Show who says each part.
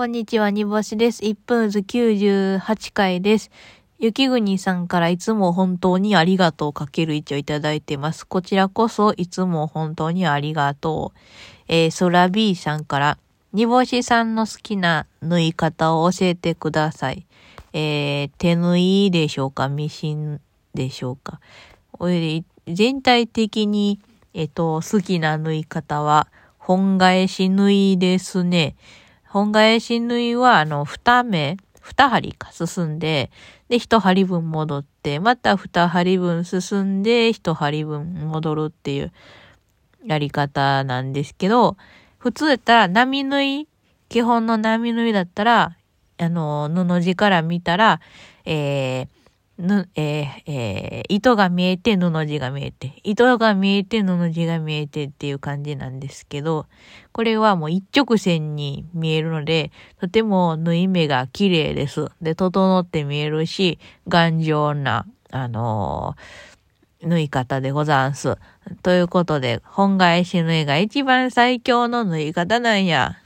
Speaker 1: こんにちは、煮干しです。1分図98回です。雪国さんからいつも本当にありがとうかける1をいただいてます。こちらこそいつも本当にありがとう。えー、ソラビーさんから、煮干しさんの好きな縫い方を教えてください。えー、手縫いでしょうか？ミシンでしょうか？全体的に、えっと、好きな縫い方は、本返し縫いですね。本返し縫いは、あの、二目、二針か進んで、で、一針分戻って、また二針分進んで、一針分戻るっていうやり方なんですけど、普通だったら波縫い、基本の波縫いだったら、あの、布地から見たら、えー、ぬ、えー、えー、糸が見えて布地が見えて、糸が見えて布地が見えてっていう感じなんですけど、これはもう一直線に見えるので、とても縫い目が綺麗です。で、整って見えるし、頑丈な、あのー、縫い方でござんす。ということで、本返し縫いが一番最強の縫い方なんや。